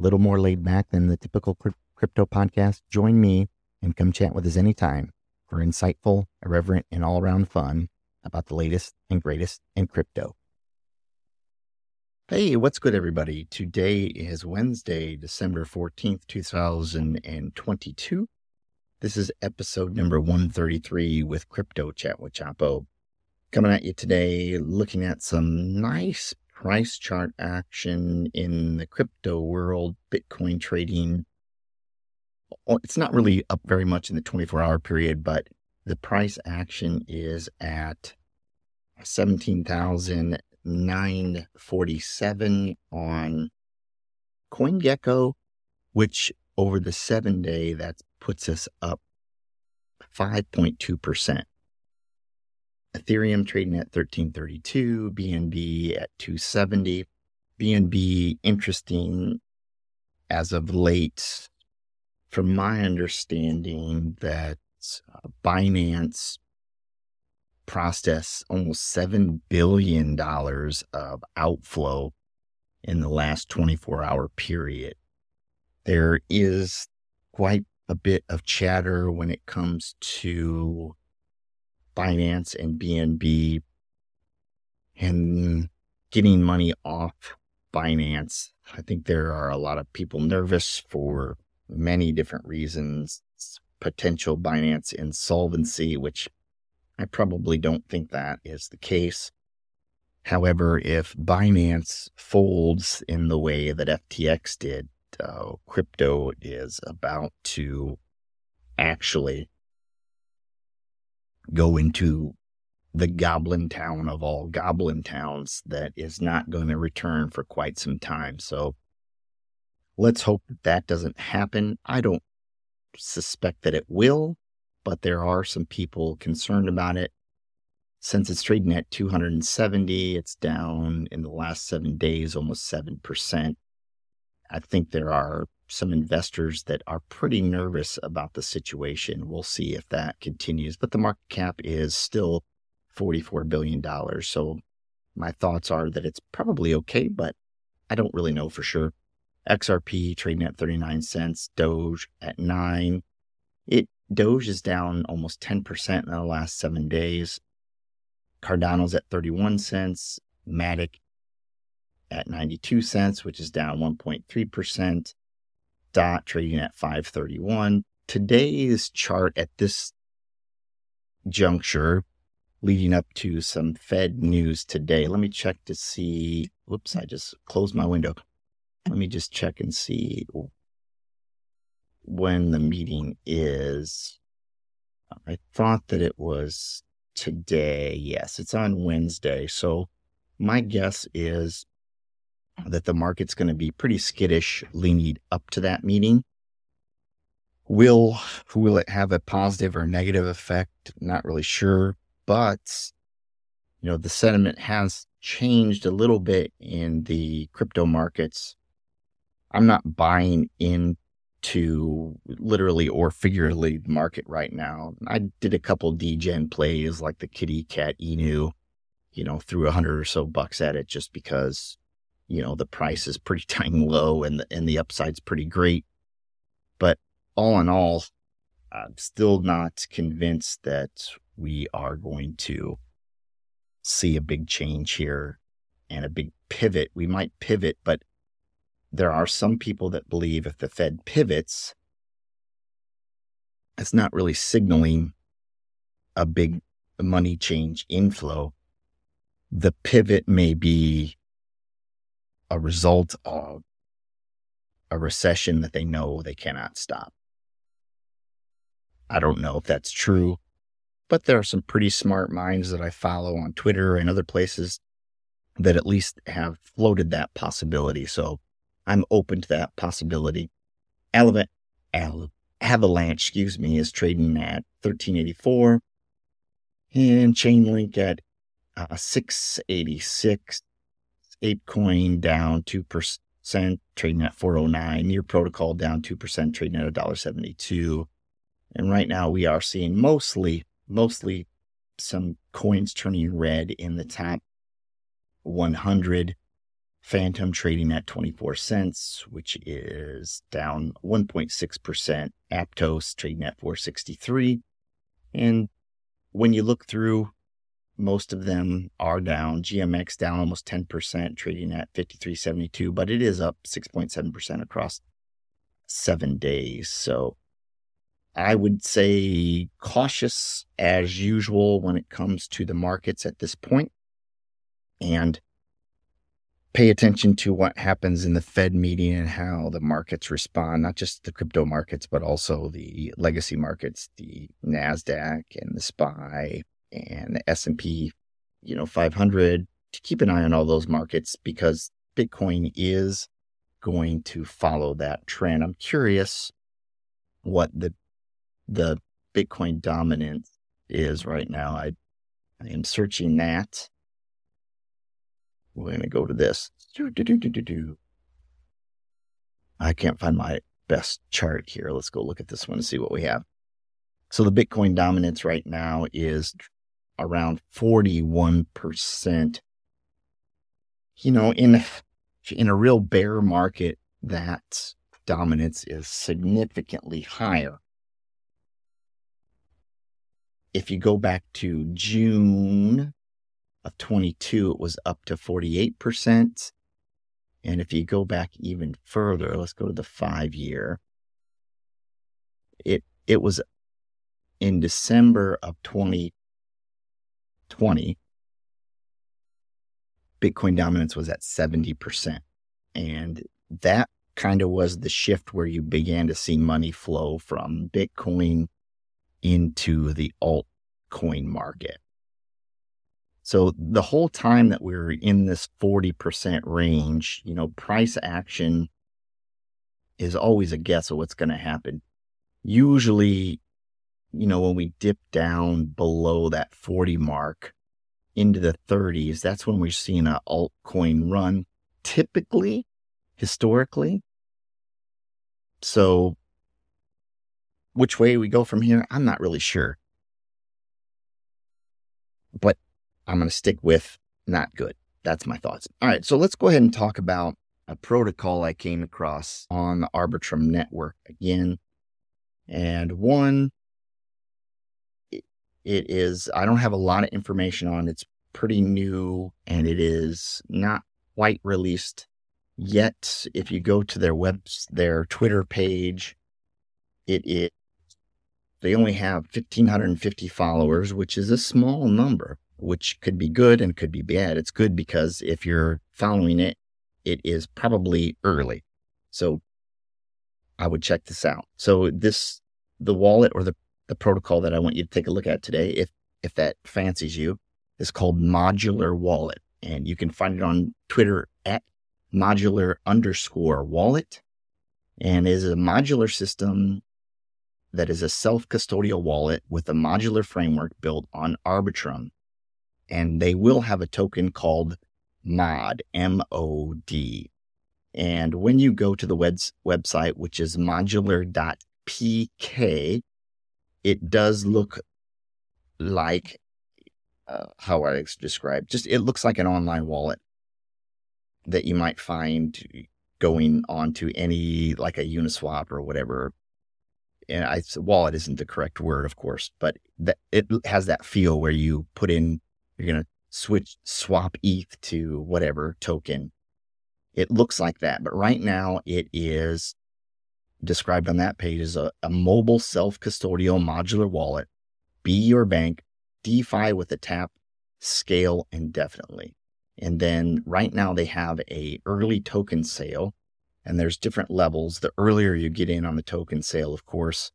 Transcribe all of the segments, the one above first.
little more laid back than the typical crypto podcast. Join me and come chat with us anytime for insightful, irreverent, and all around fun about the latest and greatest in crypto. Hey, what's good, everybody? Today is Wednesday, December 14th, 2022. This is episode number 133 with Crypto Chat with Chapo. Coming at you today, looking at some nice price chart action in the crypto world, Bitcoin trading it's not really up very much in the 24 hour period, but the price action is at 17,947 on CoinGecko, which over the seven day, that puts us up 5.2%. Ethereum trading at 1332, BNB at 270. BNB interesting as of late from my understanding, that uh, Binance processed almost $7 billion of outflow in the last 24 hour period. There is quite a bit of chatter when it comes to Binance and BNB and getting money off Binance. I think there are a lot of people nervous for many different reasons. Potential Binance insolvency, which I probably don't think that is the case. However, if Binance folds in the way that FTX did, uh, crypto is about to actually go into the goblin town of all goblin towns that is not going to return for quite some time. So Let's hope that that doesn't happen. I don't suspect that it will, but there are some people concerned about it. Since it's trading at 270, it's down in the last seven days almost 7%. I think there are some investors that are pretty nervous about the situation. We'll see if that continues, but the market cap is still $44 billion. So my thoughts are that it's probably okay, but I don't really know for sure. XRP trading at 39 cents, Doge at 9. It Doge is down almost 10% in the last 7 days. Cardano's at 31 cents, Matic at 92 cents, which is down 1.3%. Dot trading at 531. Today's chart at this juncture leading up to some Fed news today. Let me check to see. Whoops, I just closed my window. Let me just check and see when the meeting is. I thought that it was today. Yes, it's on Wednesday. So my guess is that the market's going to be pretty skittish leaning up to that meeting. Will will it have a positive or negative effect? Not really sure, but you know the sentiment has changed a little bit in the crypto markets I'm not buying into literally or figuratively the market right now. I did a couple degen plays like the kitty cat Inu, you know, threw a hundred or so bucks at it just because, you know, the price is pretty dang low and the, and the upside's pretty great. But all in all, I'm still not convinced that we are going to see a big change here and a big pivot. We might pivot, but there are some people that believe if the Fed pivots, it's not really signaling a big money change inflow. The pivot may be a result of a recession that they know they cannot stop. I don't know if that's true, but there are some pretty smart minds that I follow on Twitter and other places that at least have floated that possibility. So I'm open to that possibility. Avalanche, Avalanche, excuse me, is trading at 1384 and Chainlink at uh, 686. ApeCoin down 2%, trading at 409. Near Protocol down 2%, trading at $1.72. And right now we are seeing mostly, mostly some coins turning red in the top 100. Fantom trading at 24 cents, which is down 1.6%. Aptos trading at 463. And when you look through, most of them are down. GMX down almost 10%, trading at 53.72, but it is up 6.7% across seven days. So I would say cautious as usual when it comes to the markets at this point. And pay attention to what happens in the Fed meeting and how the markets respond, not just the crypto markets, but also the legacy markets, the NASDAQ and the SPY and the S&P, you know, 500 to keep an eye on all those markets because Bitcoin is going to follow that trend. I'm curious what the the Bitcoin dominance is right now. I, I am searching that. We're going to go to this. I can't find my best chart here. Let's go look at this one and see what we have. So the Bitcoin dominance right now is around 41%. You know, in in a real bear market, that dominance is significantly higher. If you go back to June of 22, it was up to 48%. And if you go back even further, let's go to the five year. It it was in December of 2020. Bitcoin dominance was at 70%. And that kind of was the shift where you began to see money flow from Bitcoin into the altcoin market. So the whole time that we are in this 40% range, you know, price action is always a guess of what's going to happen. Usually, you know, when we dip down below that 40 mark into the 30s, that's when we're seeing an altcoin run typically, historically. So which way we go from here, I'm not really sure. But I'm going to stick with not good. That's my thoughts. All right, so let's go ahead and talk about a protocol I came across on the Arbitrum network again. And one, it is, I don't have a lot of information on It's pretty new and it is not quite released yet. If you go to their web, their Twitter page, it is, they only have 1,550 followers, which is a small number which could be good and could be bad. It's good because if you're following it, it is probably early. So I would check this out. So this, the wallet or the, the protocol that I want you to take a look at today, if, if that fancies you, is called Modular Wallet. And you can find it on Twitter at modular underscore wallet. And is a modular system that is a self custodial wallet with a modular framework built on Arbitrum and they will have a token called MOD, M O D. And when you go to the webs- website, which is modular.pk, it does look like uh, how I described. just it looks like an online wallet that you might find going on to any like a Uniswap or whatever. And I wallet isn't the correct word, of course, but that it has that feel where you put in you're to switch, swap ETH to whatever token. It looks like that. But right now it is described on that page as a, a mobile self custodial modular wallet. Be your bank, DeFi with a tap, scale indefinitely. And then right now they have a early token sale and there's different levels. The earlier you get in on the token sale, of course,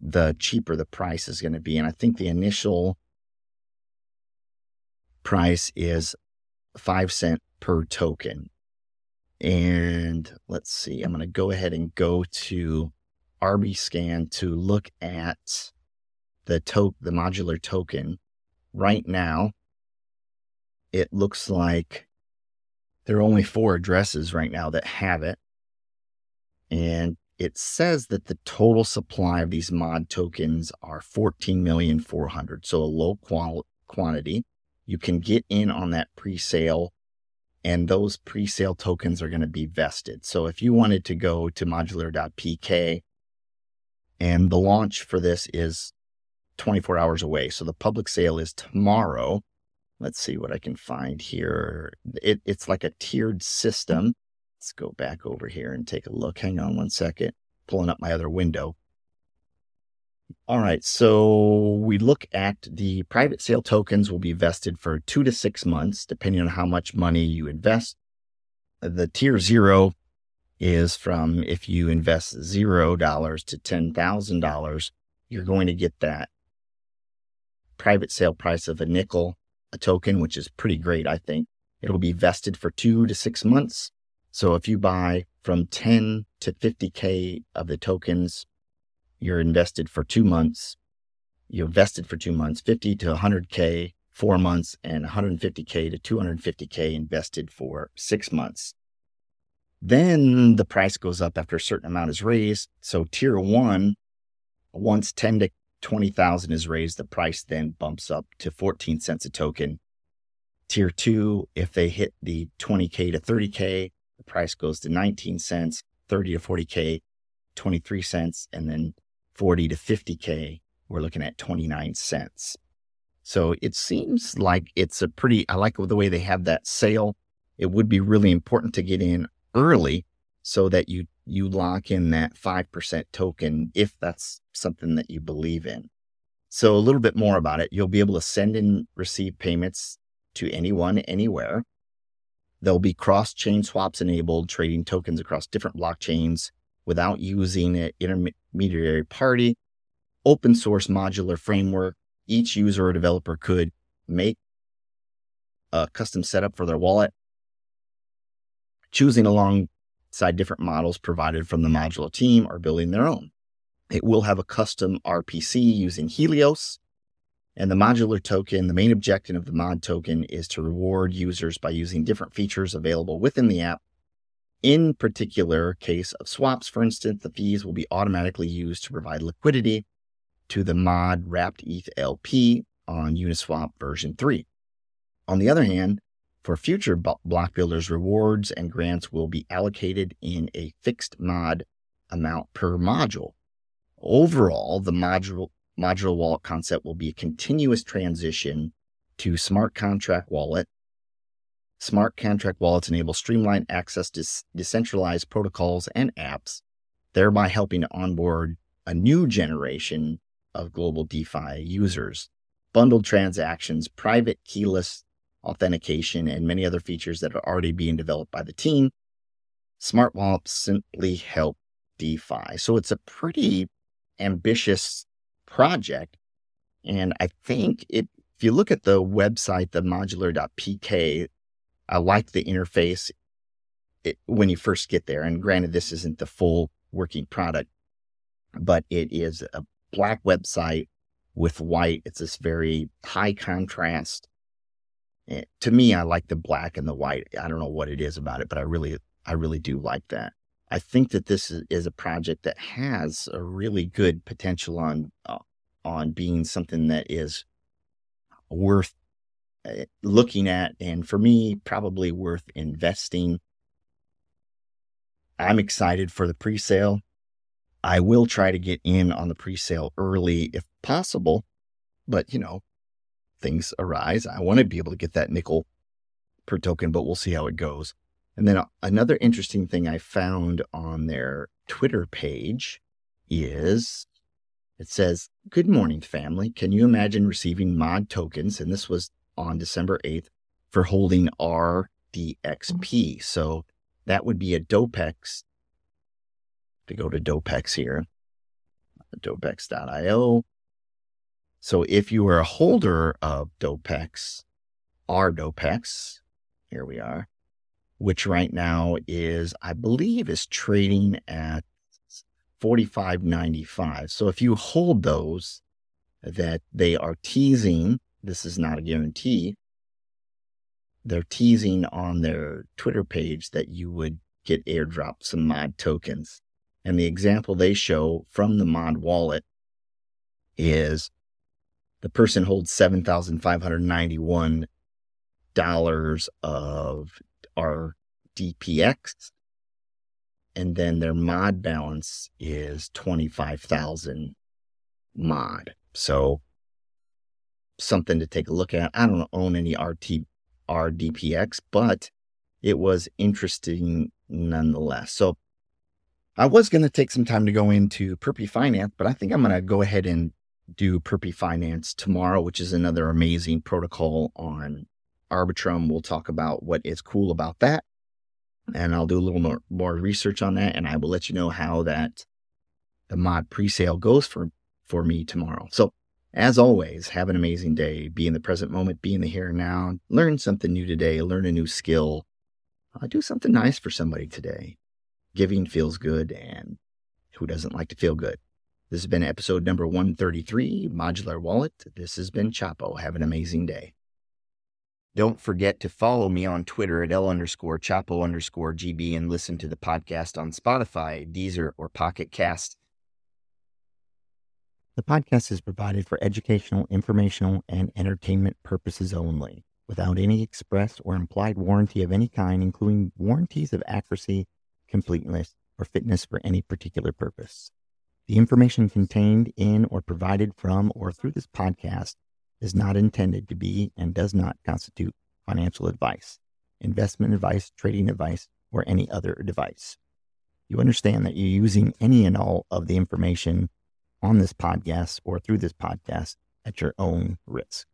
the cheaper the price is going to be. And I think the initial price is five cent per token. And let's see, I'm going to go ahead and go to Arbiscan to look at the to- the modular token. Right now, it looks like there are only four addresses right now that have it. And it says that the total supply of these mod tokens are 14,400. So a low qual- quantity. You can get in on that pre-sale and those pre-sale tokens are going to be vested. So if you wanted to go to modular.pk and the launch for this is 24 hours away. So the public sale is tomorrow. Let's see what I can find here. It, it's like a tiered system. Let's go back over here and take a look. Hang on one second. Pulling up my other window. All right, so we look at the private sale tokens will be vested for two to six months, depending on how much money you invest. The tier zero is from if you invest zero dollars to ten thousand dollars, you're going to get that private sale price of a nickel a token, which is pretty great, I think. It'll be vested for two to six months. So if you buy from 10 to 50K of the tokens, you're invested for two months. You're vested for two months, 50 to 100K, four months, and 150K to 250K invested for six months. Then the price goes up after a certain amount is raised. So tier one, once 10 to 20,000 is raised, the price then bumps up to 14 cents a token. Tier two, if they hit the 20K to 30K, the price goes to 19 cents, 30 to 40K, 23 cents, and then 40 to 50K, we're looking at 29 cents. So it seems like it's a pretty, I like the way they have that sale. It would be really important to get in early so that you you lock in that 5% token if that's something that you believe in. So a little bit more about it. You'll be able to send and receive payments to anyone anywhere. There'll be cross-chain swaps enabled, trading tokens across different blockchains without using an intermediary party. Open source modular framework. Each user or developer could make a custom setup for their wallet, choosing alongside different models provided from the modular team or building their own. It will have a custom RPC using Helios. And the modular token, the main objective of the mod token is to reward users by using different features available within the app. In particular case of swaps, for instance, the fees will be automatically used to provide liquidity to the mod wrapped ETH LP on Uniswap version 3. On the other hand, for future block builders, rewards and grants will be allocated in a fixed mod amount per module. Overall, the module, modular wallet concept will be a continuous transition to smart contract wallet. Smart contract wallets enable streamlined access to decentralized protocols and apps, thereby helping to onboard a new generation of global DeFi users. Bundled transactions, private keyless authentication, and many other features that are already being developed by the team. Smart wallets simply help DeFi. So it's a pretty ambitious project. And I think it, if you look at the website, the modular.pk, I like the interface it, when you first get there. And granted, this isn't the full working product, but it is a black website with white. It's this very high contrast. It, eh, to me, I like the black and the white. I don't know what it is about it, but I really, I really do like that. I think that this is, a project that has a really good potential on uh, on being something that is worth looking at, and for me, probably worth investing. I'm excited for the pre-sale. I will try to get in on the pre-sale early if possible, but you know, things arise. I want to be able to get that nickel per token, but we'll see how it goes. And then another interesting thing I found on their Twitter page is it says, Good morning, family. Can you imagine receiving mod tokens? And this was on December 8th for holding RDXP. Mm-hmm. So that would be a Dopex. To go to Dopex here, dopex.io. So if you are a holder of Dopex, our Dopex, here we are, which right now is, I believe, is trading at 45.95. So if you hold those, that they are teasing, this is not a guarantee. They're teasing on their Twitter page that you would get airdrop some mod tokens. And the example they show from the mod wallet is the person holds $7,591 of our DPX. And then their mod balance is 25,000 mod. So something to take a look at. I don't own any RT RDPX, but it was interesting nonetheless. So I was going to take some time to go into Perpy Finance, but I think I'm going to go ahead and do Perpy Finance tomorrow, which is another amazing protocol on Arbitrum. We'll talk about what is cool about that. And I'll do a little more, more research on that. And I will let you know how that the mod presale goes for, for me tomorrow. So as always, have an amazing day. Be in the present moment, be in the here and now. Learn something new today, learn a new skill. Uh, do something nice for somebody today. Giving feels good, and who doesn't like to feel good? This has been episode number 133, Modular Wallet. This has been Chapo. Have an amazing day. Don't forget to follow me on Twitter at el underscore Chapo underscore GB and listen to the podcast on Spotify, Deezer, or Pocket Cast. The podcast is provided for educational, informational, and entertainment purposes only, without any express or implied warranty of any kind, including warranties of accuracy, completeness, or fitness for any particular purpose. The information contained in or provided from or through this podcast is not intended to be and does not constitute financial advice, investment advice, trading advice, or any other advice. You understand that you're using any and all of the information on this podcast or through this podcast at your own risk.